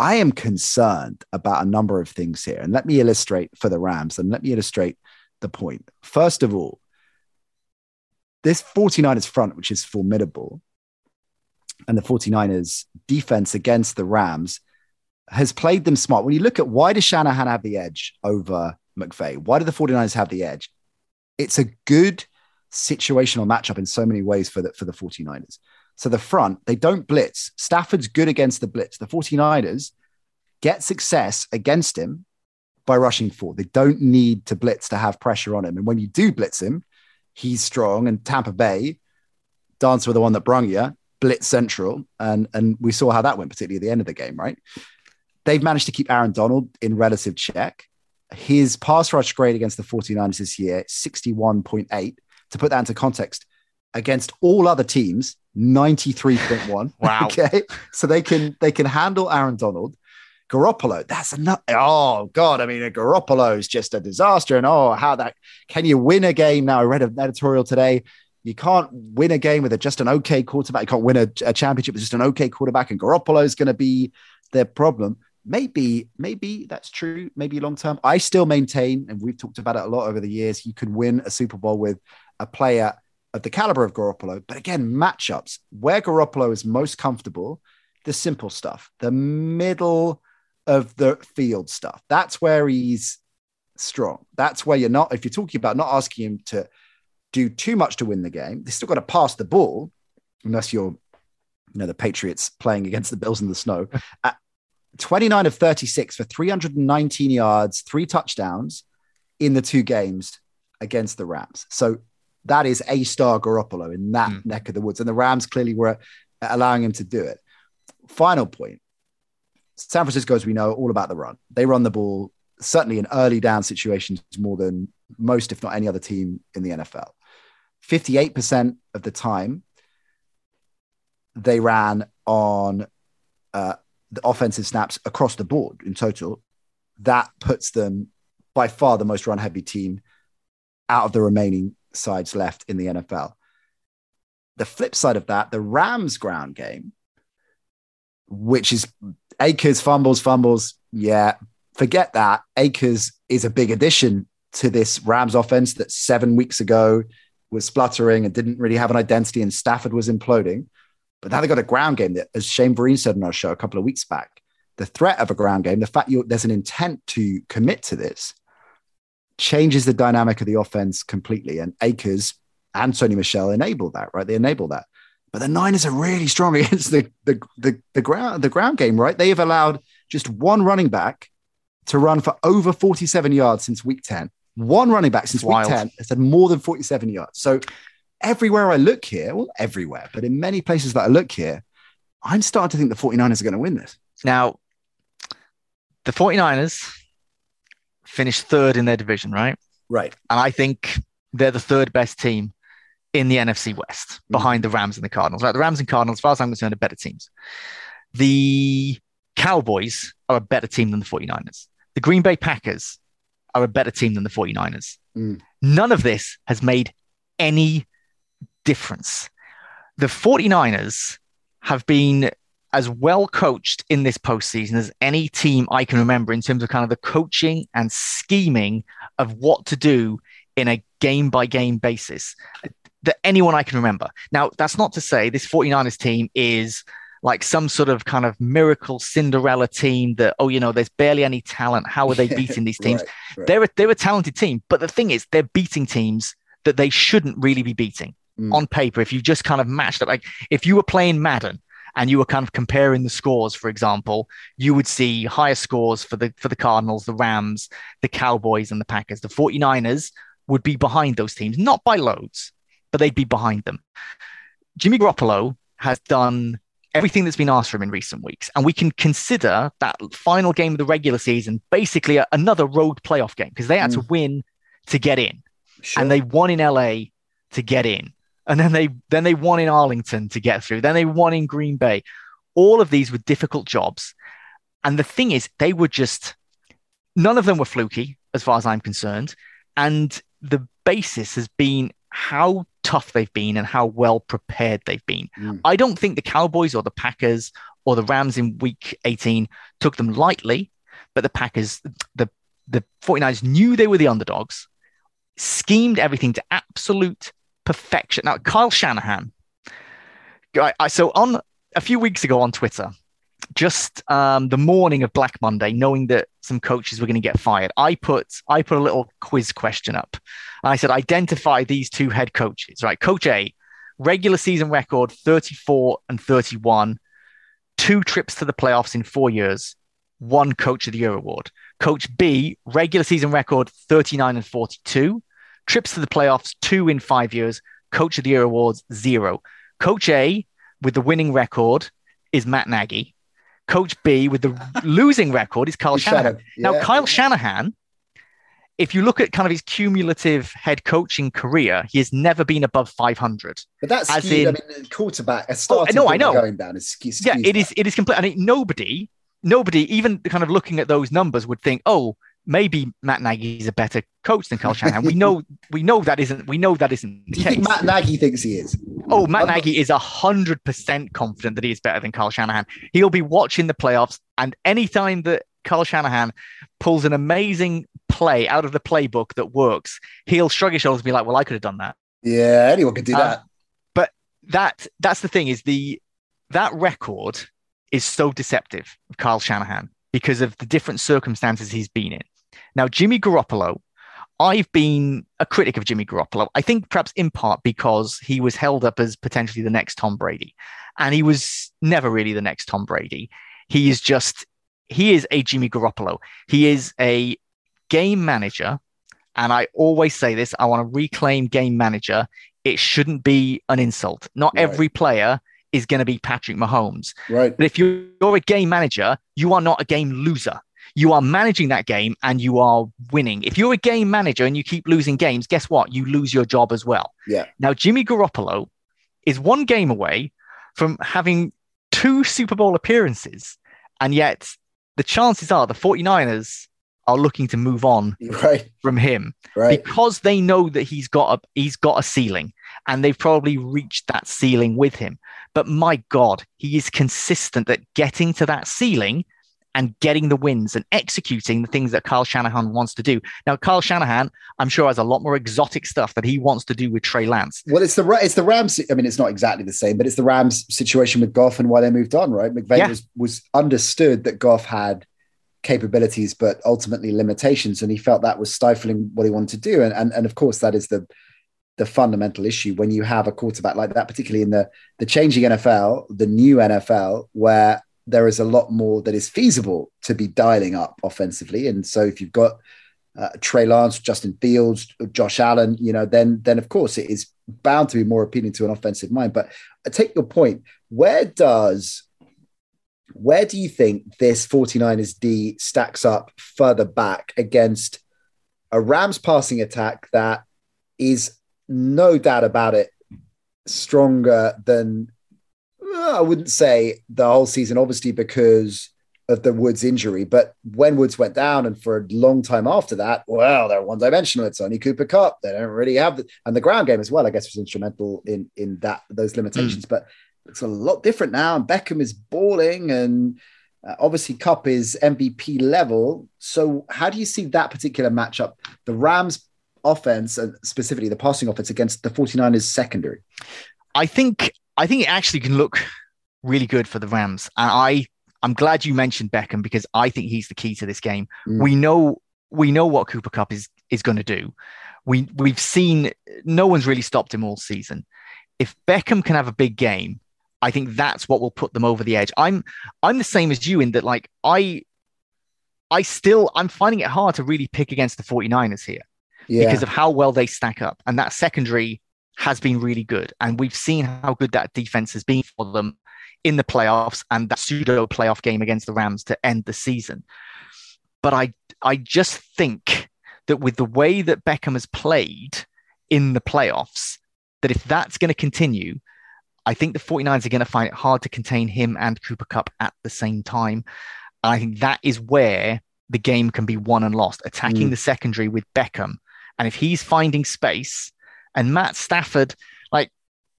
I am concerned about a number of things here. And let me illustrate for the Rams and let me illustrate the point. First of all, this 49ers front, which is formidable, and the 49ers defense against the Rams has played them smart. When you look at why does Shanahan have the edge over McVay? Why do the 49ers have the edge? It's a good situational matchup in so many ways for the, for the 49ers. So the front, they don't blitz. Stafford's good against the blitz. The 49ers get success against him by rushing forward. They don't need to blitz to have pressure on him. And when you do blitz him, he's strong. And Tampa Bay, dance with the one that brung you, blitz central. And, and we saw how that went, particularly at the end of the game, right? They've managed to keep Aaron Donald in relative check. His pass rush grade against the 49ers this year, 61.8. To put that into context, against all other teams, 93.1. Wow. Okay. So they can they can handle Aaron Donald. Garoppolo, that's enough. Oh God, I mean, a Garoppolo is just a disaster. And oh, how that can you win a game now? I read an editorial today. You can't win a game with a, just an okay quarterback. You can't win a, a championship with just an okay quarterback, and Garoppolo is going to be their problem. Maybe, maybe that's true. Maybe long term. I still maintain, and we've talked about it a lot over the years. You can win a Super Bowl with a player of the caliber of Garoppolo. But again, matchups where Garoppolo is most comfortable, the simple stuff, the middle of the field stuff. That's where he's strong. That's where you're not, if you're talking about not asking him to do too much to win the game, they still got to pass the ball, unless you're, you know, the Patriots playing against the Bills in the snow. At 29 of 36 for 319 yards, three touchdowns in the two games against the Rams. So that is a star Garoppolo in that Mm. neck of the woods. And the Rams clearly were allowing him to do it. Final point San Francisco, as we know, all about the run. They run the ball, certainly in early down situations, more than most, if not any other team in the NFL. 58% of the time, they ran on uh, the offensive snaps across the board in total. That puts them by far the most run heavy team out of the remaining sides left in the NFL. The flip side of that, the Rams ground game, which is Akers fumbles, fumbles. Yeah, forget that. Akers is a big addition to this Rams offense that seven weeks ago was spluttering and didn't really have an identity, and Stafford was imploding. But now they got a ground game that, as Shane Vereen said on our show a couple of weeks back, the threat of a ground game, the fact you there's an intent to commit to this, changes the dynamic of the offense completely. And Akers and Sony Michel enable that, right? They enable that. But the Niners are really strong against the, the, the, the ground the ground game, right? They have allowed just one running back to run for over 47 yards since week 10. One running back since Wild. week 10 has had more than 47 yards. So everywhere I look here, well, everywhere, but in many places that I look here, I'm starting to think the 49ers are going to win this. Now, the 49ers finished third in their division, right? Right. And I think they're the third best team in the NFC West behind the Rams and the Cardinals. Right? The Rams and Cardinals, as far as I'm concerned, are better teams. The Cowboys are a better team than the 49ers. The Green Bay Packers are a better team than the 49ers. Mm. None of this has made any difference. The 49ers have been as well coached in this postseason as any team I can remember in terms of kind of the coaching and scheming of what to do in a game by game basis that anyone I can remember. Now, that's not to say this 49ers team is like some sort of kind of miracle Cinderella team that, oh, you know, there's barely any talent. How are they beating these teams? Right, right. They're, a, they're a talented team. But the thing is, they're beating teams that they shouldn't really be beating Mm. on paper. If you just kind of matched up, like if you were playing Madden and you were kind of comparing the scores, for example, you would see higher scores for the for the Cardinals, the Rams, the Cowboys, and the Packers. The 49ers would be behind those teams, not by loads, but they'd be behind them. Jimmy Garoppolo has done everything that's been asked from him in recent weeks, and we can consider that final game of the regular season basically a, another road playoff game because they had to mm. win to get in, Sure. and they won in LA to get in, and then they then they won in Arlington to get through, then they won in Green Bay. All of these were difficult jobs, and the thing is, they were just none of them were fluky as far as I'm concerned, and the basis has been how tough they've been and how well prepared they've been. Mm. I don't think the Cowboys or the Packers or the Rams in week 18 took them lightly, but the Packers, the, the 49ers knew they were the underdogs, schemed everything to absolute perfection. Now, Kyle Shanahan, I, I, so on a few weeks ago on Twitter, just um, the morning of Black Monday, knowing that some coaches were going to get fired, I put I put a little quiz question up. I said, identify these two head coaches. Right, Coach A, regular season record 34 and 31, two trips to the playoffs in four years, one Coach of the Year award. Coach B, regular season record 39 and 42, trips to the playoffs two in five years, Coach of the Year awards zero. Coach A with the winning record is Matt Nagy. Coach B with the losing record is Kyle Shanahan. Shanahan, Now. Kyle Shanahan, if you look at kind of his cumulative head coaching career, he has never been above 500. But that's as skewed. in- I mean, quarterback, a oh, starting no, I know. going down is skew- Yeah, it is. It is complete. I mean, nobody, nobody, even kind of looking at those numbers, would think, oh, maybe Matt Nagy is a better coach than Kyle Shanahan. we know, we know that isn't. We know that isn't the Do you case. think Matt Nagy thinks he is? Oh, Matt I'm not- Nagy is hundred percent confident that he is better than Kyle Shanahan. He'll be watching the playoffs, and anytime that Kyle Shanahan pulls an amazing play out of the playbook that works, he'll shrug his shoulders and be like, "Well, I could have done that." Yeah, anyone could do Uh, that. But that that's the thing is the that record is so deceptive of Kyle Shanahan because of the different circumstances he's been in. Now, Jimmy Garoppolo, I've been a critic of Jimmy Garoppolo. I think perhaps in part because he was held up as potentially the next Tom Brady, and he was never really the next Tom Brady. He is just he is a Jimmy Garoppolo. He is a game manager, and I always say this. I want to reclaim game manager. It shouldn't be an insult. Not Right. every player is going to be Patrick Mahomes. Right. But if you're, you're a game manager, you are not a game loser. You are managing that game and you are winning. If you're a game manager and you keep losing games, guess what? You lose your job as well. Yeah. Now, Jimmy Garoppolo is one game away from having two Super Bowl appearances. And yet, the chances are the 49ers are looking to move on Right. from him Right. because they know that he's got a he's got a ceiling and they've probably reached that ceiling with him but my god he is consistent at getting to that ceiling and getting the wins and executing the things that Kyle Shanahan wants to do. Now, Kyle Shanahan, I'm sure, has a lot more exotic stuff that he wants to do with Trey Lance. Well, it's the it's the Rams. I mean, it's not exactly the same, but it's the Rams situation with Goff and why they moved on. Right, McVay Yeah. was was understood that Goff had capabilities, but ultimately limitations, and he felt that was stifling what he wanted to do. And and and of course, that is the the fundamental issue when you have a quarterback like that, particularly in the the changing NFL, the new NFL, where there is a lot more that is feasible to be dialing up offensively. And so, if you've got uh, Trey Lance, Justin Fields, Josh Allen, you know, then then of course it is bound to be more appealing to an offensive mind. But I take your point. Where does Where do you think this 49ers D stacks up further back against a Rams passing attack that is no doubt about it stronger than uh, I wouldn't say the whole season, obviously because of the Woods injury. But when Woods went down, and for a long time after that, well, they're one dimensional. It's only Cooper Kupp. They don't really have the, and the ground game as well. I guess was instrumental in in that those limitations. Mm. But it's a lot different now. And Beckham is balling, and uh, obviously Kupp is MVP level. So how do you see that particular matchup? The Rams offense and specifically the passing offense against the 49ers secondary? I think I think it actually can look really good for the Rams. And I I'm glad you mentioned Beckham because I think he's the key to this game. Mm. We know we know what Cooper Kupp is is going to do. We we've seen no one's really stopped him all season. If Beckham can have a big game, I think that's what will put them over the edge. I'm I'm the same as you in that like I I still I'm finding it hard to really pick against the 49ers here yeah. because of how well they stack up. And that secondary has been really good. And we've seen how good that defense has been for them in the playoffs and that pseudo playoff game against the Rams to end the season. But I I just think that with the way that Beckham has played in the playoffs, that if that's going to continue, I think the 49ers are going to find it hard to contain him and Cooper Kupp at the same time. And I think that is where the game can be won and lost, attacking mm. the secondary with Beckham and if he's finding space and Matt Stafford, like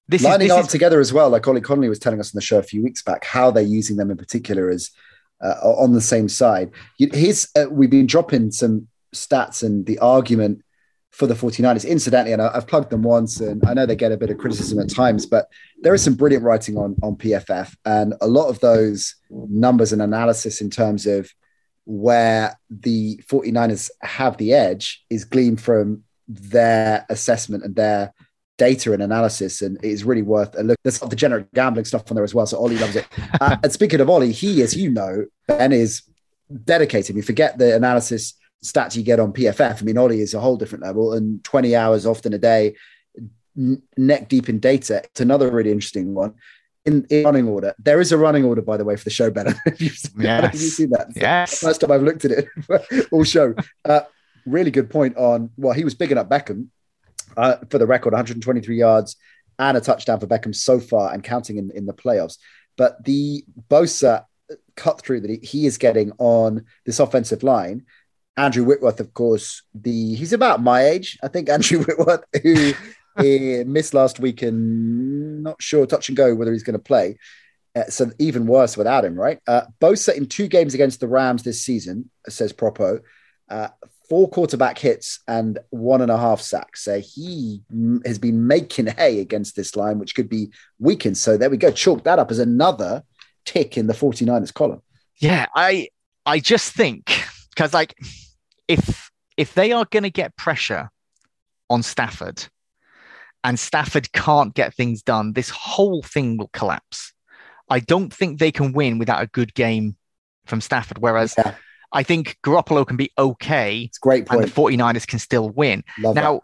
this lining is, this up is... together as well, like Ollie Connolly was telling us on the show a few weeks back, how they're using them in particular as uh, on the same side. His, uh, we've been dropping some stats and the argument for the 49ers, incidentally, and I've plugged them once, and I know they get a bit of criticism at times, but there is some brilliant writing on, on PFF, and a lot of those numbers and analysis in terms of where the 49ers have the edge is gleaned from their assessment and their data and analysis, and it is really worth a look. There's all the degenerate gambling stuff on there as well, so Ollie loves it. uh, and speaking of Ollie, he, as you know, Ben is dedicated. You forget the analysis stats you get on PFF. I mean, Ollie is a whole different level, and 20 hours often a day, neck deep in data. It's another really interesting one in, in, running order. There is a running order, by the way, for the show. Better. have, you seen, yes. have you seen that? Yes. First time I've looked at it all show. Uh, really good point on. Well, he was bigging up Beckham uh, for the record, 123 yards and a touchdown for Beckham so far, and counting in, in the playoffs. But the Bosa cut through that he, he is getting on this offensive line. Andrew Whitworth, of course, the he's about my age, I think. Andrew Whitworth, who missed last week and not sure touch and go whether he's going to play. Uh, so even worse without him, right? Uh, Bosa in two games against the Rams this season, says Propo, uh, four quarterback hits and one and a half sacks. So he has been making hay against this line, which could be weakened. So there we go. Chalk that up as another tick in the 49ers column. Yeah, I I just think because like if if they are going to get pressure on Stafford, and Stafford can't get things done, this whole thing will collapse. I don't think they can win without a good game from Stafford. Whereas yeah. I think Garoppolo can be okay. It's great point. And the 49ers can still win. Love now, that.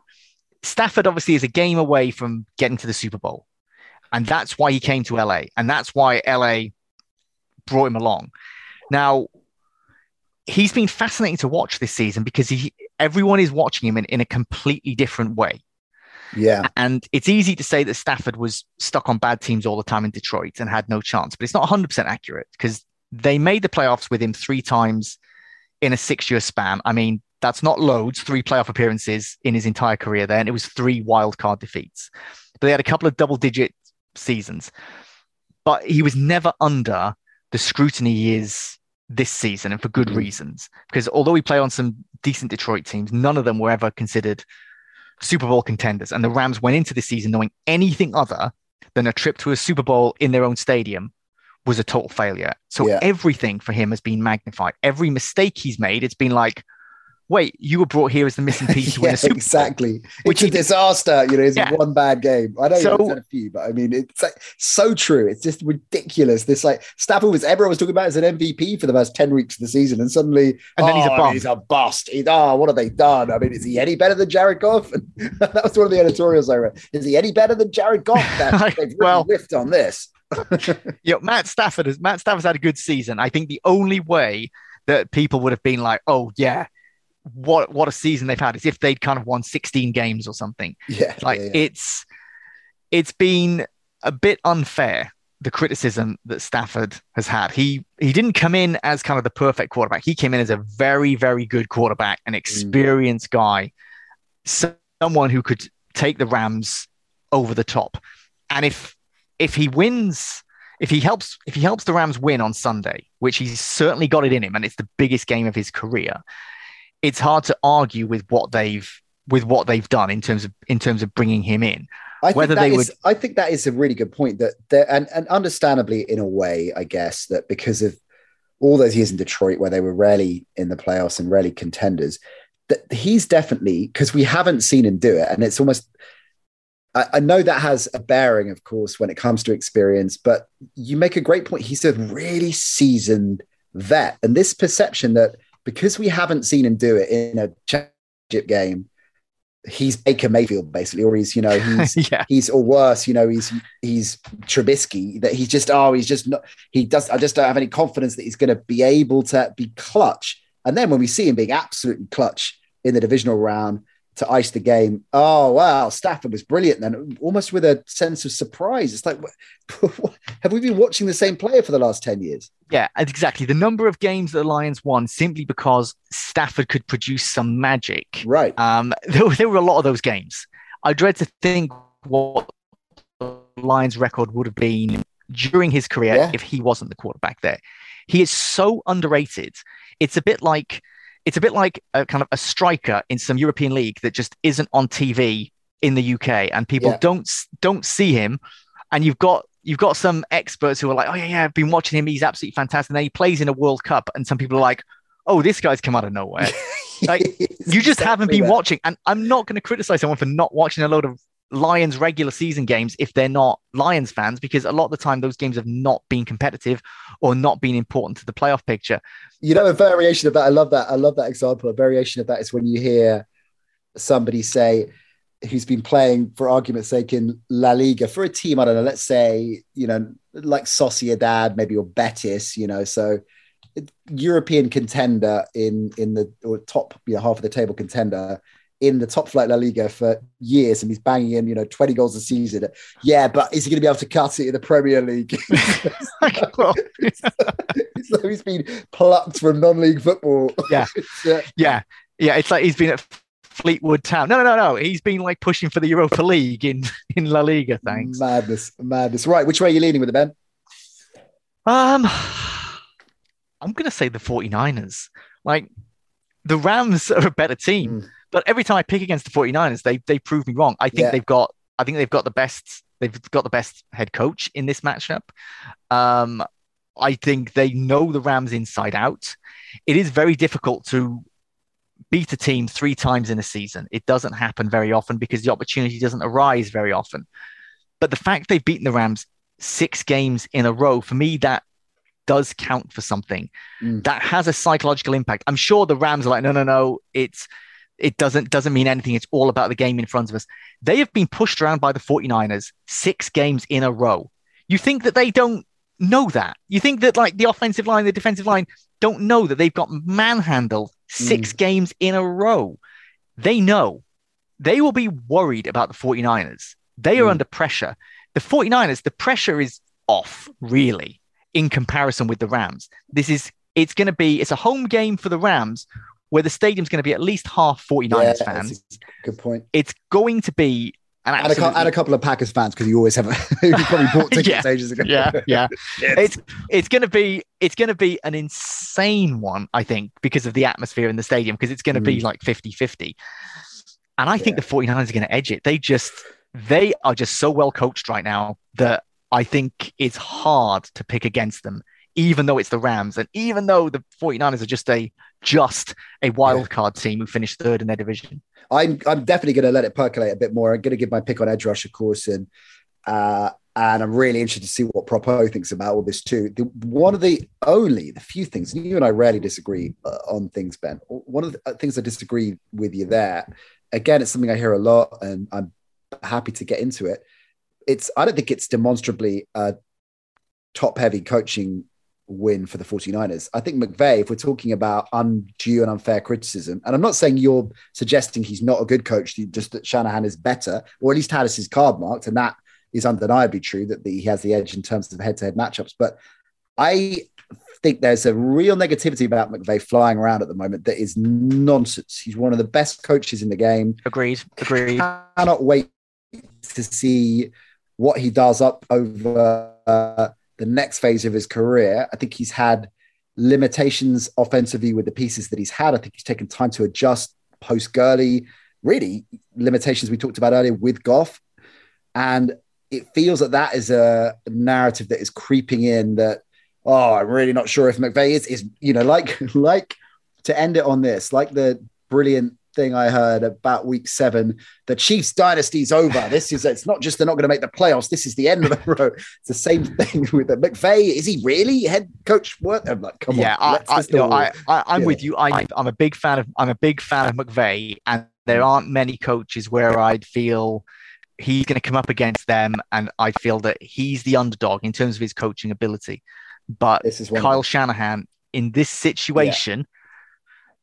Stafford obviously is a game away from getting to the Super Bowl. And that's why he came to LA. And that's why LA brought him along. Now, he's been fascinating to watch this season because he, everyone is watching him in, in a completely different way. Yeah. And it's easy to say that Stafford was stuck on bad teams all the time in Detroit and had no chance, but it's not 100% accurate because they made the playoffs with him three times in a six year span. I mean, that's not loads, three playoff appearances in his entire career there. And it was three wild card defeats. But they had a couple of double digit seasons. But he was never under the scrutiny he is this season and for good reasons. Because although he played on some decent Detroit teams, none of them were ever considered Super Bowl contenders. And the Rams went into this season knowing anything other than a trip to a Super Bowl in their own stadium was a total failure. So yeah. everything for him has been magnified. Every mistake he's made, it's been like, wait, you were brought here as the missing piece to win a Super exactly. Bowl. Which is a disaster, you know, it's yeah. one bad game. I know so, you've had a few, but I mean, it's like so true. It's just ridiculous. This like Stafford was everyone was talking about as an MVP for the first 10 weeks of the season, and suddenly and then oh, he's a bust. He's a bust. He's, oh, what have they done? I mean, is he any better than Jared Goff? That was one of the editorials I read. Is he any better than Jared Goff? That, they've really well, whiffed on this. You know, Matt Stafford has Matt Stafford's had a good season. I think the only way that people would have been like, oh yeah, what what a season they've had is if they'd kind of won 16 games or something. Yeah, like yeah, yeah. it's it's been a bit unfair the criticism that Stafford has had. He he didn't come in as kind of the perfect quarterback. He came in as a very very good quarterback, an mm. experienced guy, someone who could take the Rams over the top. And if if he wins, if he helps if he helps the Rams win on Sunday, which he's certainly got it in him and it's the biggest game of his career, it's hard to argue with what they've with what they've done in terms of in terms of bringing him in. I Whether think that they is- I think that is a really good point. That there, and and understandably, in a way, I guess that because of all those years in Detroit where they were rarely in the playoffs and rarely contenders, that he's definitely because we haven't seen him do it, and it's almost. I, I know that has a bearing, of course, when it comes to experience, but you make a great point. He's a really seasoned vet, and this perception that because we haven't seen him do it in a championship game, he's Baker Mayfield basically, or he's you know he's yeah. he's or worse, you know he's he's Trubisky. That he's just oh he's just not he does. I just don't have any confidence that he's going to be able to be clutch. And then when we see him being absolutely clutch in the divisional round to ice the game, oh wow, Stafford was brilliant. Then almost with a sense of surprise, it's like have we been watching the same player for the last ten years? Yeah, exactly. The number of games that the Lions won simply because Stafford could produce some magic. Right. Um, there, were- there were a lot of those games. I dread to think what the Lions' record would have been during his career Yeah. if he wasn't the quarterback there. He is so underrated. It's a bit like it's a bit like a kind of a striker in some European league that just isn't on TV in the UK, and people Yeah. don't don't see him. And you've got you've got some experts who are like, oh yeah, yeah, I've been watching him. He's absolutely fantastic. And then he plays in a World Cup, and some people are like, oh, this guy's come out of nowhere. Like, you just haven't been watching. And I'm not going to criticize someone for not watching a load of Lions regular season games if they're not Lions fans, because a lot of the time those games have not been competitive or not been important to the playoff picture. You know, a variation of that. I love that. I love that example. A variation of that is when you hear somebody say, who's been playing, for argument's sake, in La Liga for a team, I don't know, let's say, you know, like Sociedad, maybe, or Betis, you know, so European contender in in the or top, you know, half of the table contender in the top flight La Liga for years, and he's banging in, you know, 20 goals a season. Yeah, but is he going to be able to cut it in the Premier League? So he's been plucked from non-league football. Yeah. It's, uh, yeah, yeah, it's like he's been at Fleetwood Town. No, no, no, no. He's been like pushing for the Europa League in in La Liga. Thanks. Madness, madness. Right, which way are you leaning with it, Ben? Um, I'm going to say the 49ers. Like, the Rams are a better team, Mm. But every time I pick against the 49ers, they they prove me wrong. I think Yeah. they've got I think they've got the best they've got the best head coach in this matchup. Um, I think they know the Rams inside out. It is very difficult to beat a team three times in a season. It doesn't happen very often because the opportunity doesn't arise very often. But the fact they've beaten the Rams six games in a row, for me, that does count for something. Mm. That has a psychological impact. I'm sure the Rams are like, no, no, no, it's it doesn't doesn't mean anything. It's all about the game in front of us. They have been pushed around by the 49ers six games in a row. You think that they don't know that? You think that like the offensive line, the defensive line don't know that they've got manhandled six games in a row? They know. They will be worried about the 49ers. They are Mm. under pressure. The 49ers, the pressure is off, really, in comparison with the Rams. This is it's going to be it's a home game for the Rams where the stadium's going to be at least half 49ers that's fans. good point. It's going to be an And a, and a couple of Packers fans because you always have a, you probably bought tickets Yeah. ages ago. yeah, yeah. It's it's going to be it's going to be an insane one, I think, because of the atmosphere in the stadium because it's going to be Mm. like 50-50. And I think the 49ers are going to edge it. They just they are just so well coached right now that I think it's hard to pick against them even though it's the Rams and even though the 49ers are just a just a wild card team who finished third in their division. I'm I'm definitely going to let it percolate a bit more. I'm going to give my pick on edge rush, of course, and uh, and I'm really interested to see what Propo thinks about all this too. The, one of the only the few things and you and I rarely disagree uh, on things, Ben. One of the uh, things I disagree with you there. Again, it's something I hear a lot, and I'm happy to get into it. It's I don't think it's demonstrably a top heavy coaching win for the 49ers. I think McVay, if we're talking about undue and unfair criticism, and I'm not saying you're suggesting he's not a good coach, just that Shanahan is better, or at least had his card marked, and that is undeniably true that the, he has the edge in terms of head to head matchups. But I think there's a real negativity about McVay flying around at the moment that is nonsense. He's one of the best coaches in the game. Agreed. Agreed. I cannot wait to see what he does up over uh, the next phase of his career. I think he's had limitations offensively with the pieces that he's had. I think he's taken time to adjust post Gurley. Really, limitations we talked about earlier with Goff, and it feels that that is a narrative that is creeping in. That oh, I'm really not sure if McVay is is you know like like to end it on this, like the brilliant thing I heard about week seven. The Chiefs dynasty's over. This is it's not just they're not going to make the playoffs. This is the end of the road. It's the same thing with the McVay. Is he really head coach? What? I'm like, come yeah, on. I, I, no, I, I, am with you. I, I'm a big fan of I'm a big fan of McVay, and there aren't many coaches where I'd feel he's going to come up against them, and I feel that he's the underdog in terms of his coaching ability. But this is Kyle Shanahan in this situation. Yeah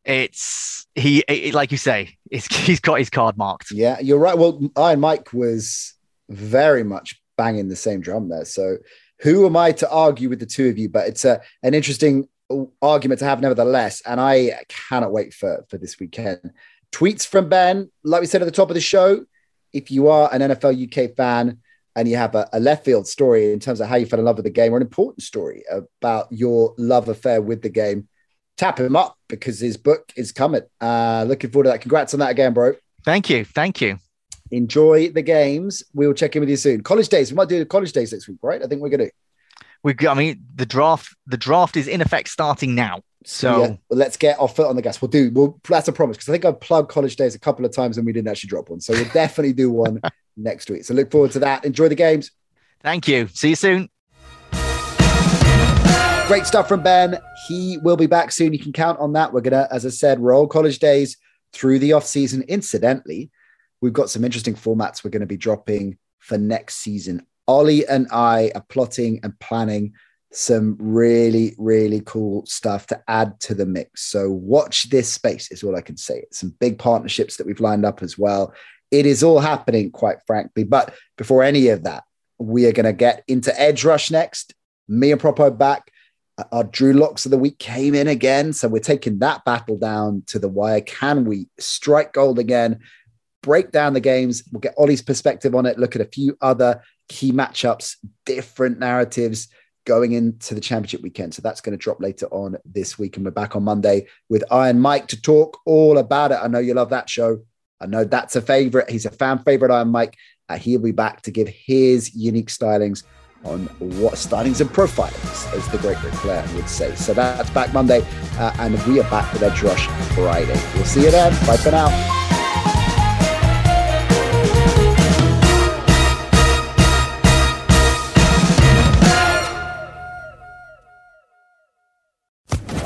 it's he it, like you say he's got his card marked. Yeah you're right. Well iron mike was very much banging the same drum there. So who am i to argue with the two of you? But it's a, an interesting argument to have nevertheless. And i cannot wait for for this weekend. Tweets from ben like we said at the top of the show if you are an nfl uk fan and you have a, a, left field story in terms of how you fell in love with the game or an important story about your love affair with the game tap him up because his book is coming. Uh, looking forward to that. Congrats on that again, bro. Thank you. Thank you. Enjoy the games. We will check in with you soon. College days. We might do the college days next week, right? I think we're gonna. We, I mean, the draft. The draft is in effect starting now. So yeah, well, let's get our foot on the gas. We'll do. We'll, that's a promise because I think I've plugged college days a couple of times and we didn't actually drop one. So we'll definitely do one next week. So look forward to that. Enjoy the games. Thank you. See you soon. Great stuff from Ben. He will be back soon. You can count on that. We're to, as I said, roll college days through the off season. Incidentally, we've got some interesting formats we're going to be dropping for next season. Ollie and I are plotting and planning some really, really cool stuff to add to the mix. So watch this space, is all I can say. Some big partnerships that we've lined up as well. It is all happening, quite frankly. But before any of that, we are going to get into Edge Rush next. Me and Propo back our Drew Locks of the week came in again. So we're taking that battle down to the wire. Can we strike gold again? Break down the games. We'll get Ollie's perspective on it, look at a few other key matchups, different narratives going into the championship weekend. So that's going to drop later on this week. And we're back on Monday with Iron Mike to talk all about it. I know you love that show. I know that's a favorite. He's a fan favorite, Iron Mike. Uh, he'll be back to give his unique stylings on what stylings and profilings, as the great Ric Flair would say. So that's back Monday, uh, and we are back with Edge Rush Friday. We'll see you then. Bye for now.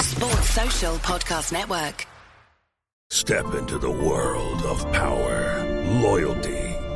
Sports Social Podcast Network. Step into the world of power, loyalty